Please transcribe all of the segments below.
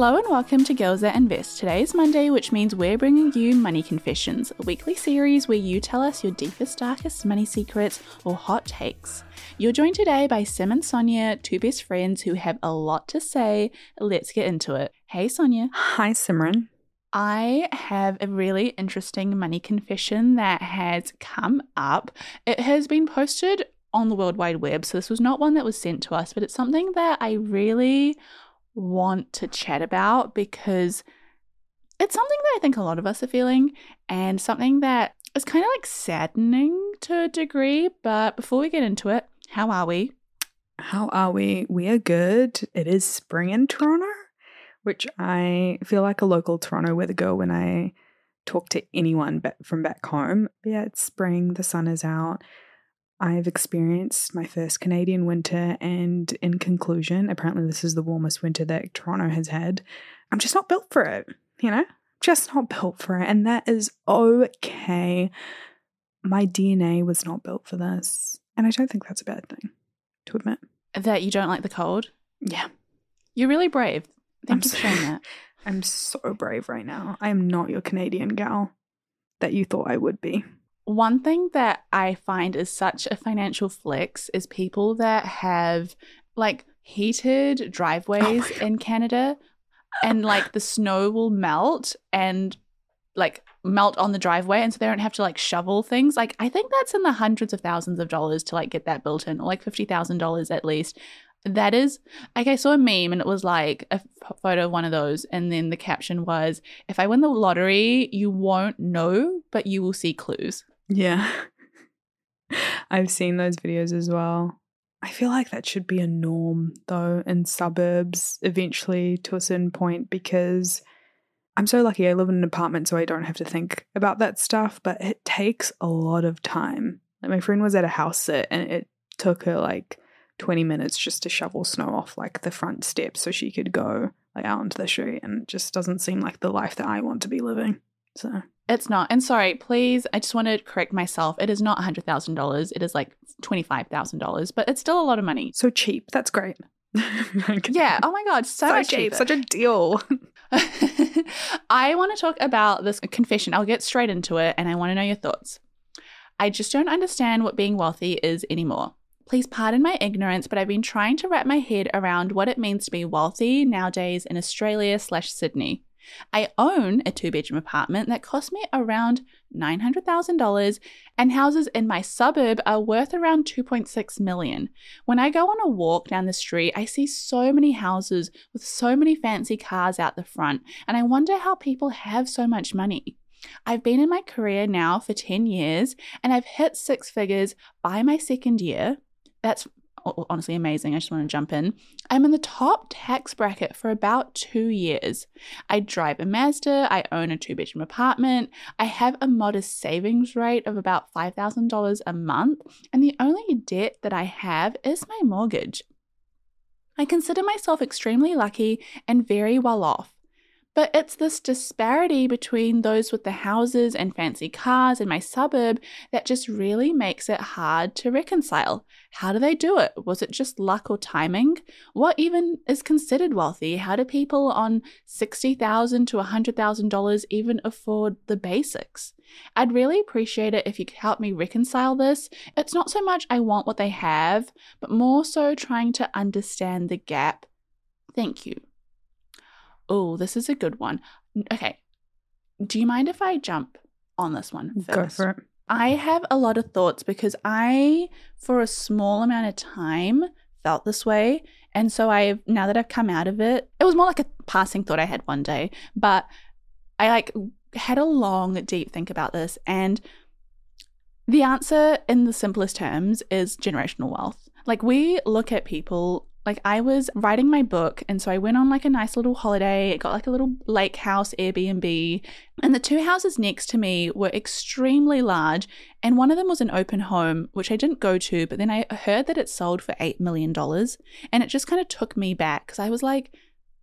Hello and welcome to Girls That Invest. Today is Monday, which means we're bringing you Money Confessions, a weekly series where you tell us your deepest, darkest money secrets or hot takes. You're joined today by Sim and Sonya, two best friends who have a lot to say. Let's get into it. Hey, Sonya. Hi, Simran. I have a really interesting money confession that has come up. It has been posted on the World Wide Web, so this was not one that was sent to us, but it's something that I really want to chat about because it's something that I think a lot of us are feeling and something that is kind of like saddening to a degree. But before we get into it, how are we? How are we? We are good. It is spring in Toronto, which I feel like a local Toronto weather girl when I talk to anyone from back home. Yeah, it's spring, the sun is out. I've experienced my first Canadian winter, and in conclusion, apparently this is the warmest winter that Toronto has had. I'm just not built for it, you know? Just not built for it, and that is okay. My DNA was not built for this, and I don't think that's a bad thing to admit. That you don't like the cold? Yeah. You're really brave. Thank I'm you for so- sharing that. I'm so brave right now. I am not your Canadian gal that you thought I would be. One thing that I find is such a financial flex is people that have like heated oh driveways God. in Canada and like the snow will melt and like melt on the driveway and so they don't have to like shovel things. Like I think that's in the hundreds of thousands of dollars to like get that built in or like $50,000 at least. That is like I saw a meme and it was like a photo of one of those and then the caption was if I win the lottery you won't know but you will see clues. Yeah. I've seen those videos as well. I feel like that should be a norm, though, in suburbs eventually to a certain point because I'm so lucky I live in an apartment so I don't have to think about that stuff, but it takes a lot of time. Like my friend was at a house sit and it took her like 20 minutes just to shovel snow off like the front steps so she could go like out into the street and it just doesn't seem like the life that I want to be living. So It's not. And sorry, please, I just want to correct myself. It is not $100,000. It is like $25,000, but it's still a lot of money. so cheap. That's great. Yeah. Oh my God. So, so cheap, cheaper. such a deal. I want to talk about this confession. I'll get straight into it and I want to know your thoughts. I just don't understand what being wealthy is anymore. Please pardon my ignorance, but I've been trying to wrap my head around what it means to be wealthy nowadays in Australia slash Sydney. I own a two bedroom apartment that cost me around $900,000 and houses in my suburb are worth around 2.6 million. When I go on a walk down the street, I see so many houses with so many fancy cars out the front and I wonder how people have so much money. I've been in my career now for 10 years and I've hit six figures by my second year. That's honestly amazing. I just want to jump in. I'm in the top tax bracket for about two years. I drive a Mazda. I own a two bedroom apartment. I have a modest savings rate of about $5,000 a month. And the only debt that I have is my mortgage. I consider myself extremely lucky and very well off. But it's this disparity between those with the houses and fancy cars in my suburb that just really makes it hard to reconcile. How do they do it? Was it just luck or timing? What even is considered wealthy? How do people on 60,000 to $100,000 even afford the basics? I'd really appreciate it if you could help me reconcile this. It's not so much I want what they have, but more so trying to understand the gap. Thank you. Oh, this is a good one. Okay. Do you mind if I jump on this one first? Go for it. I have a lot of thoughts because I, for a small amount of time, felt this way. And so I've, now that I've come out of it, it was more like a passing thought I had one day, but I like had a long, deep think about this. And the answer in the simplest terms is generational wealth. Like we look at people like I was writing my book and so I went on like a nice little holiday. It got like a little lake house Airbnb and the two houses next to me were extremely large and one of them was an open home which I didn't go to but then I heard that it sold for 8 million dollars and it just kind of took me back cuz I was like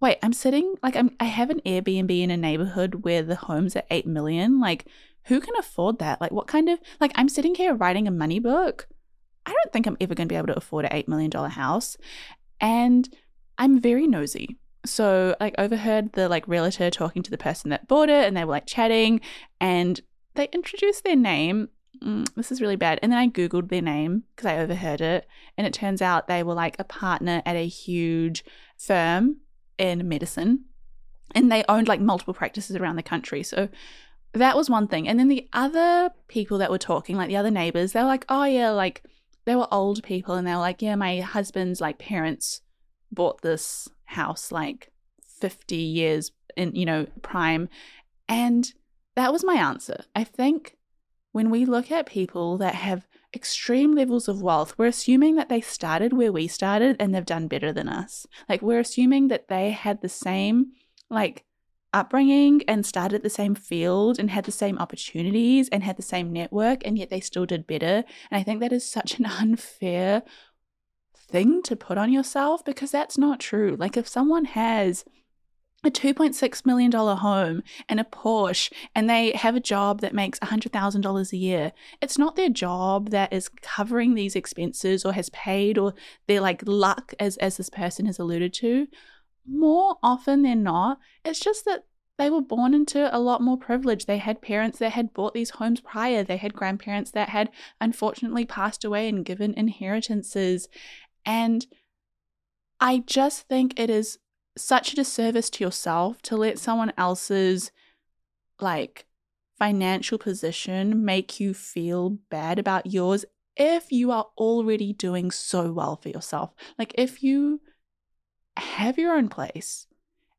wait, I'm sitting like I'm I have an Airbnb in a neighborhood where the home's are 8 million like who can afford that? Like what kind of like I'm sitting here writing a money book I don't think I'm ever going to be able to afford an $8 million house. And I'm very nosy. So like overheard the like realtor talking to the person that bought it and they were like chatting and they introduced their name. Mm, this is really bad. And then I Googled their name because I overheard it. And it turns out they were like a partner at a huge firm in medicine. And they owned like multiple practices around the country. So that was one thing. And then the other people that were talking, like the other neighbors, they were like, oh yeah, like they were old people and they were like, yeah, my husband's like parents bought this house like 50 years in, you know, prime. And that was my answer. I think when we look at people that have extreme levels of wealth, we're assuming that they started where we started and they've done better than us. Like we're assuming that they had the same like upbringing and started the same field and had the same opportunities and had the same network and yet they still did better. And I think that is such an unfair thing to put on yourself because that's not true. Like if someone has a $2.6 million home and a Porsche, and they have a job that makes $100,000 a year. It's not their job that is covering these expenses or has paid or their like luck, as, as this person has alluded to more often than not, it's just that they were born into a lot more privilege. They had parents that had bought these homes prior, they had grandparents that had unfortunately passed away and given inheritances. And I just think it is such a disservice to yourself to let someone else's like financial position make you feel bad about yours if you are already doing so well for yourself. Like if you have your own place.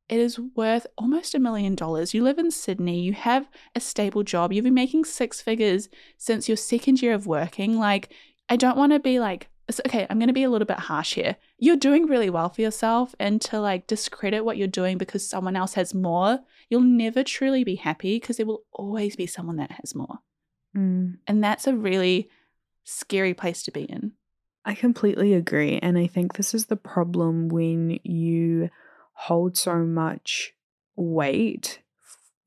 It is worth almost a million dollars. You live in Sydney, you have a stable job, you've been making six figures since your second year of working. Like, I don't want to be like, okay, I'm going to be a little bit harsh here. You're doing really well for yourself, and to like discredit what you're doing because someone else has more, you'll never truly be happy because there will always be someone that has more. Mm. And that's a really scary place to be in. I completely agree. And I think this is the problem when you hold so much weight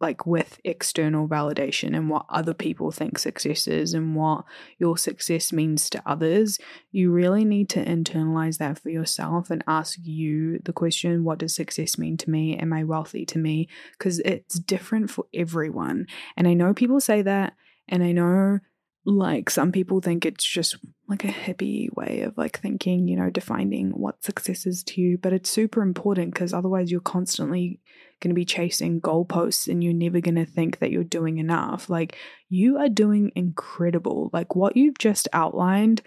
like with external validation and what other people think success is and what your success means to others, you really need to internalize that for yourself and ask you the question what does success mean to me? Am I wealthy to me? Because it's different for everyone. And I know people say that, and I know like some people think it's just like a hippie way of like thinking, you know, defining what success is to you, but it's super important because otherwise you're constantly going to be chasing goalposts and you're never going to think that you're doing enough. Like you are doing incredible. Like what you've just outlined,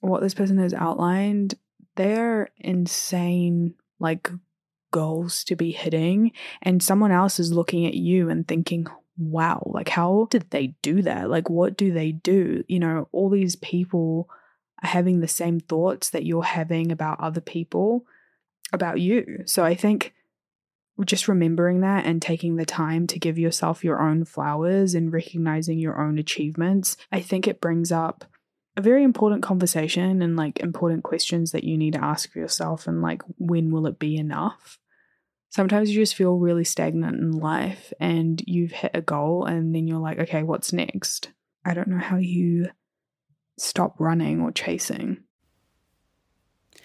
what this person has outlined, they're insane like goals to be hitting and someone else is looking at you and thinking, wow, like how did they do that? Like, what do they do? You know, all these people are having the same thoughts that you're having about other people, about you. So I think just remembering that and taking the time to give yourself your own flowers and recognizing your own achievements, I think it brings up a very important conversation and like important questions that you need to ask yourself and like when will it be enough sometimes you just feel really stagnant in life and you've hit a goal and then you're like, okay, what's next? I don't know how you stop running or chasing.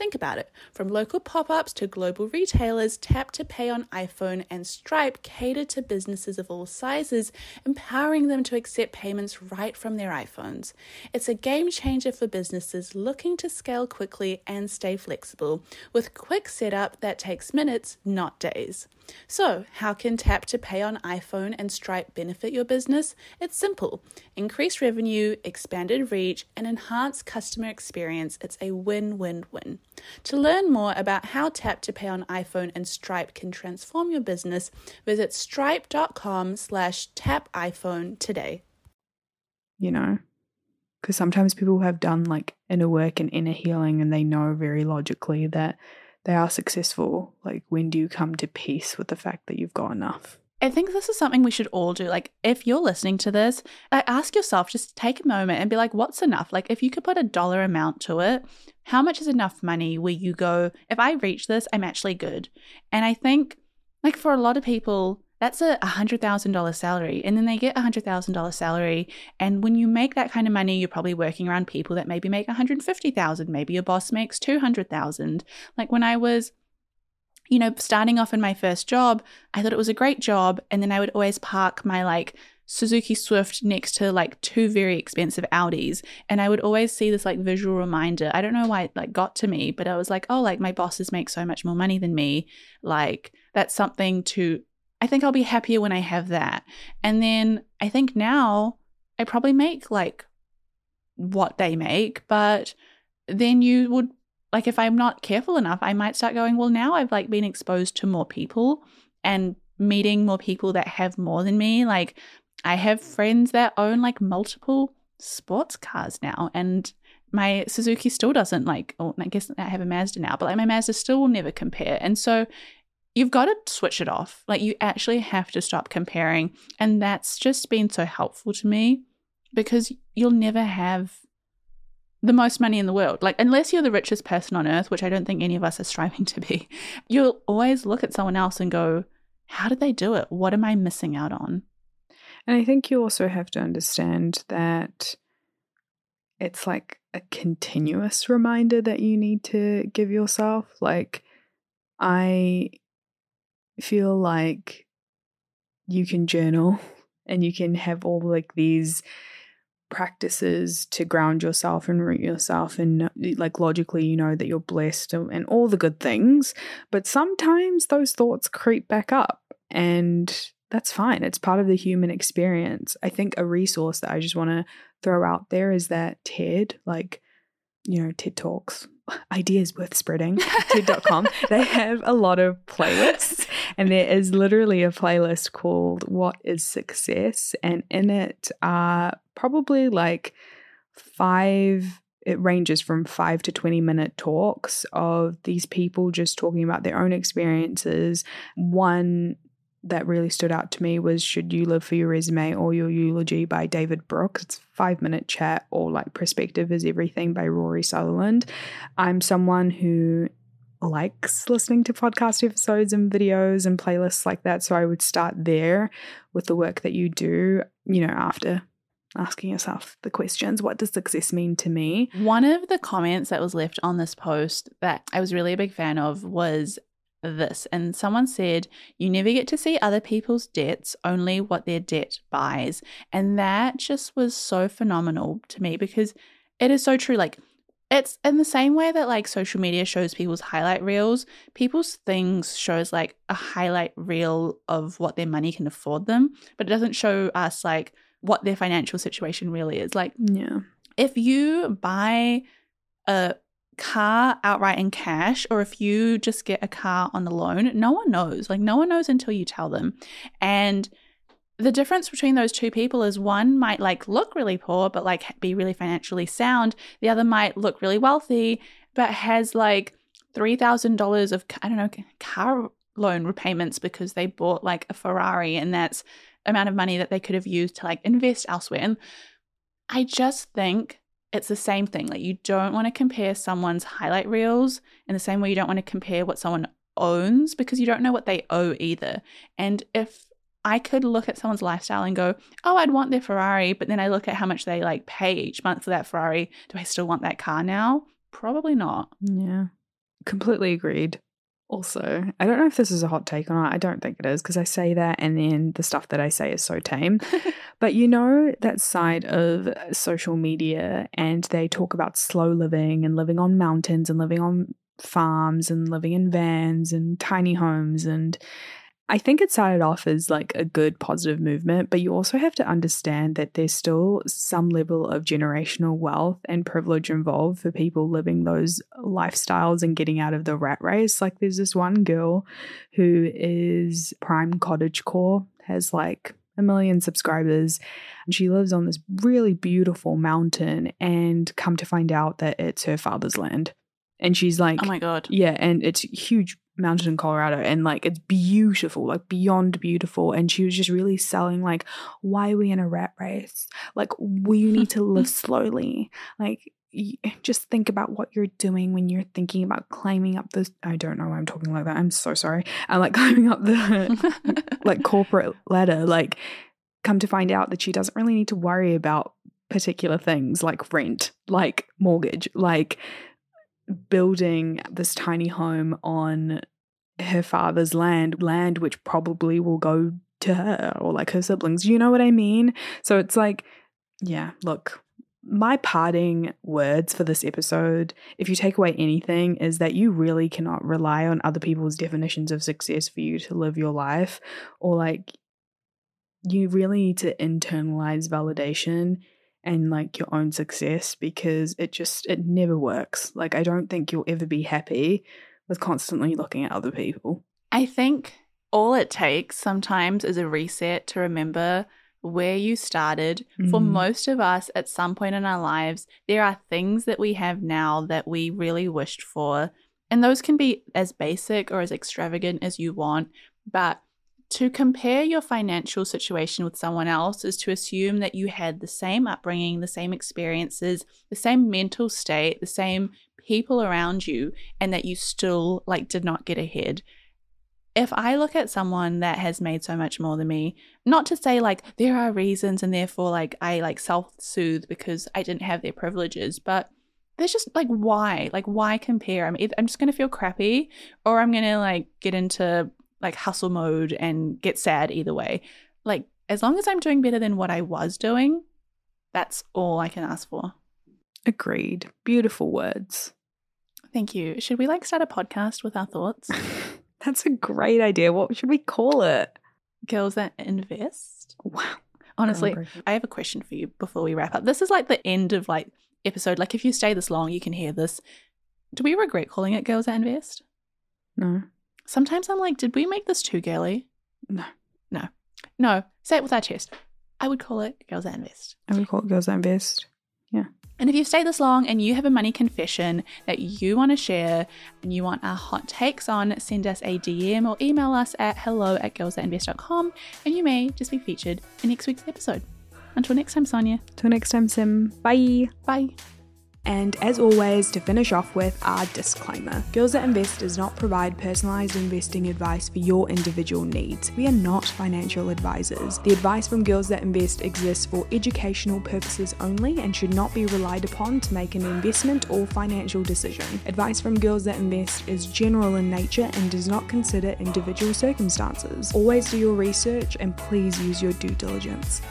Think about it. From local pop ups to global retailers, Tap to Pay on iPhone and Stripe cater to businesses of all sizes, empowering them to accept payments right from their iPhones. It's a game changer for businesses looking to scale quickly and stay flexible, with quick setup that takes minutes, not days. So, how can Tap to Pay on iPhone and Stripe benefit your business? It's simple increase revenue, expanded reach, and enhance customer experience. It's a win win win. To learn more about how Tap to Pay on iPhone and Stripe can transform your business, visit stripe.com slash tap iPhone today. You know, because sometimes people have done like inner work and inner healing and they know very logically that they are successful. Like, when do you come to peace with the fact that you've got enough? I think this is something we should all do. Like, if you're listening to this, like, ask yourself, just take a moment and be like, what's enough? Like, if you could put a dollar amount to it, how much is enough money where you go, if I reach this, I'm actually good? And I think, like, for a lot of people, that's a $100,000 salary. And then they get a $100,000 salary. And when you make that kind of money, you're probably working around people that maybe make 150,000. Maybe your boss makes 200,000. Like when I was you know, starting off in my first job, I thought it was a great job. And then I would always park my like Suzuki Swift next to like two very expensive Audis. And I would always see this like visual reminder. I don't know why it like got to me, but I was like, oh, like my bosses make so much more money than me. Like that's something to, I think I'll be happier when I have that. And then I think now I probably make like what they make, but then you would like if I'm not careful enough, I might start going, well, now I've like been exposed to more people and meeting more people that have more than me. Like I have friends that own like multiple sports cars now and my Suzuki still doesn't like, or I guess I have a Mazda now, but like my Mazda still will never compare. And so you've got to switch it off. Like you actually have to stop comparing. And that's just been so helpful to me because you'll never have the most money in the world. Like, unless you're the richest person on earth, which I don't think any of us are striving to be, you'll always look at someone else and go, How did they do it? What am I missing out on? And I think you also have to understand that it's like a continuous reminder that you need to give yourself. Like, I feel like you can journal and you can have all like these practices to ground yourself and root yourself and like logically you know that you're blessed and, and all the good things but sometimes those thoughts creep back up and that's fine. It's part of the human experience. I think a resource that i just want to throw out there is that ted like you know ted talks ideas worth spreading ted.com they have a lot of playlists and there is literally a playlist called what is success? And in it are probably like five it ranges from 5 to 20 minute talks of these people just talking about their own experiences. One that really stood out to me was Should You Live for Your Resume or Your Eulogy by David Brooks. It's five minute chat or like Perspective is Everything by Rory Sutherland. I'm someone who likes listening to podcast episodes and videos and playlists like that. So I would start there with the work that you do, you know, after asking yourself the questions what does success mean to me? One of the comments that was left on this post that I was really a big fan of was this. And someone said, You never get to see other people's debts, only what their debt buys. And that just was so phenomenal to me because it is so true. Like, it's in the same way that like social media shows people's highlight reels, people's things shows like a highlight reel of what their money can afford them, but it doesn't show us like what their financial situation really is. Like, yeah. If you buy a car outright in cash or if you just get a car on the loan, no one knows. Like, no one knows until you tell them. And the difference between those two people is one might like look really poor but like be really financially sound the other might look really wealthy but has like $3000 of i don't know car loan repayments because they bought like a ferrari and that's amount of money that they could have used to like invest elsewhere and i just think it's the same thing like you don't want to compare someone's highlight reels in the same way you don't want to compare what someone owns because you don't know what they owe either and if I could look at someone's lifestyle and go, oh, I'd want their Ferrari, but then I look at how much they like pay each month for that Ferrari. Do I still want that car now? Probably not. Yeah. Completely agreed. Also, I don't know if this is a hot take or not. I don't think it is because I say that and then the stuff that I say is so tame. but you know that side of social media and they talk about slow living and living on mountains and living on farms and living in vans and tiny homes and I think it started off as like a good positive movement, but you also have to understand that there's still some level of generational wealth and privilege involved for people living those lifestyles and getting out of the rat race. Like there's this one girl who is prime cottage core, has like a million subscribers. And she lives on this really beautiful mountain and come to find out that it's her father's land. And she's like, Oh my God. Yeah, and it's huge mountain in Colorado and like it's beautiful, like beyond beautiful. And she was just really selling like, why are we in a rat race? Like we need to live slowly. Like just think about what you're doing when you're thinking about climbing up the I don't know why I'm talking like that. I'm so sorry. I'm like climbing up the like corporate ladder. Like come to find out that she doesn't really need to worry about particular things like rent, like mortgage, like building this tiny home on her father's land, land which probably will go to her or like her siblings. You know what I mean? So it's like, yeah, look, my parting words for this episode, if you take away anything, is that you really cannot rely on other people's definitions of success for you to live your life, or like you really need to internalize validation and like your own success because it just it never works. Like I don't think you'll ever be happy with constantly looking at other people. I think all it takes sometimes is a reset to remember where you started. Mm. For most of us, at some point in our lives, there are things that we have now that we really wished for. And those can be as basic or as extravagant as you want. But to compare your financial situation with someone else is to assume that you had the same upbringing, the same experiences, the same mental state, the same people around you, and that you still like did not get ahead. If I look at someone that has made so much more than me, not to say like there are reasons and therefore like I like self-soothe because I didn't have their privileges, but there's just like why? Like why compare? I'm either, I'm just going to feel crappy or I'm going to like get into like hustle mode and get sad either way. Like, as long as I'm doing better than what I was doing, that's all I can ask for. Agreed. Beautiful words. Thank you. Should we like start a podcast with our thoughts? that's a great idea. What should we call it? Girls that invest. Wow. Honestly, I have a question for you before we wrap up. This is like the end of like episode. Like if you stay this long, you can hear this. Do we regret calling it Girls That Invest? No. Sometimes I'm like, did we make this too girly? No. No. No. Say it with our chest. I would call it Girls That Invest. I would call it Girls That Invest. Yeah. And if you've stayed this long and you have a money confession that you want to share and you want our hot takes on, send us a DM or email us at hello at girlsthatinvest.com and you may just be featured in next week's episode. Until next time, Sonya. Until next time, Sim. Bye. Bye. And as always, to finish off with our disclaimer Girls That Invest does not provide personalized investing advice for your individual needs. We are not financial advisors. The advice from Girls That Invest exists for educational purposes only and should not be relied upon to make an investment or financial decision. Advice from Girls That Invest is general in nature and does not consider individual circumstances. Always do your research and please use your due diligence.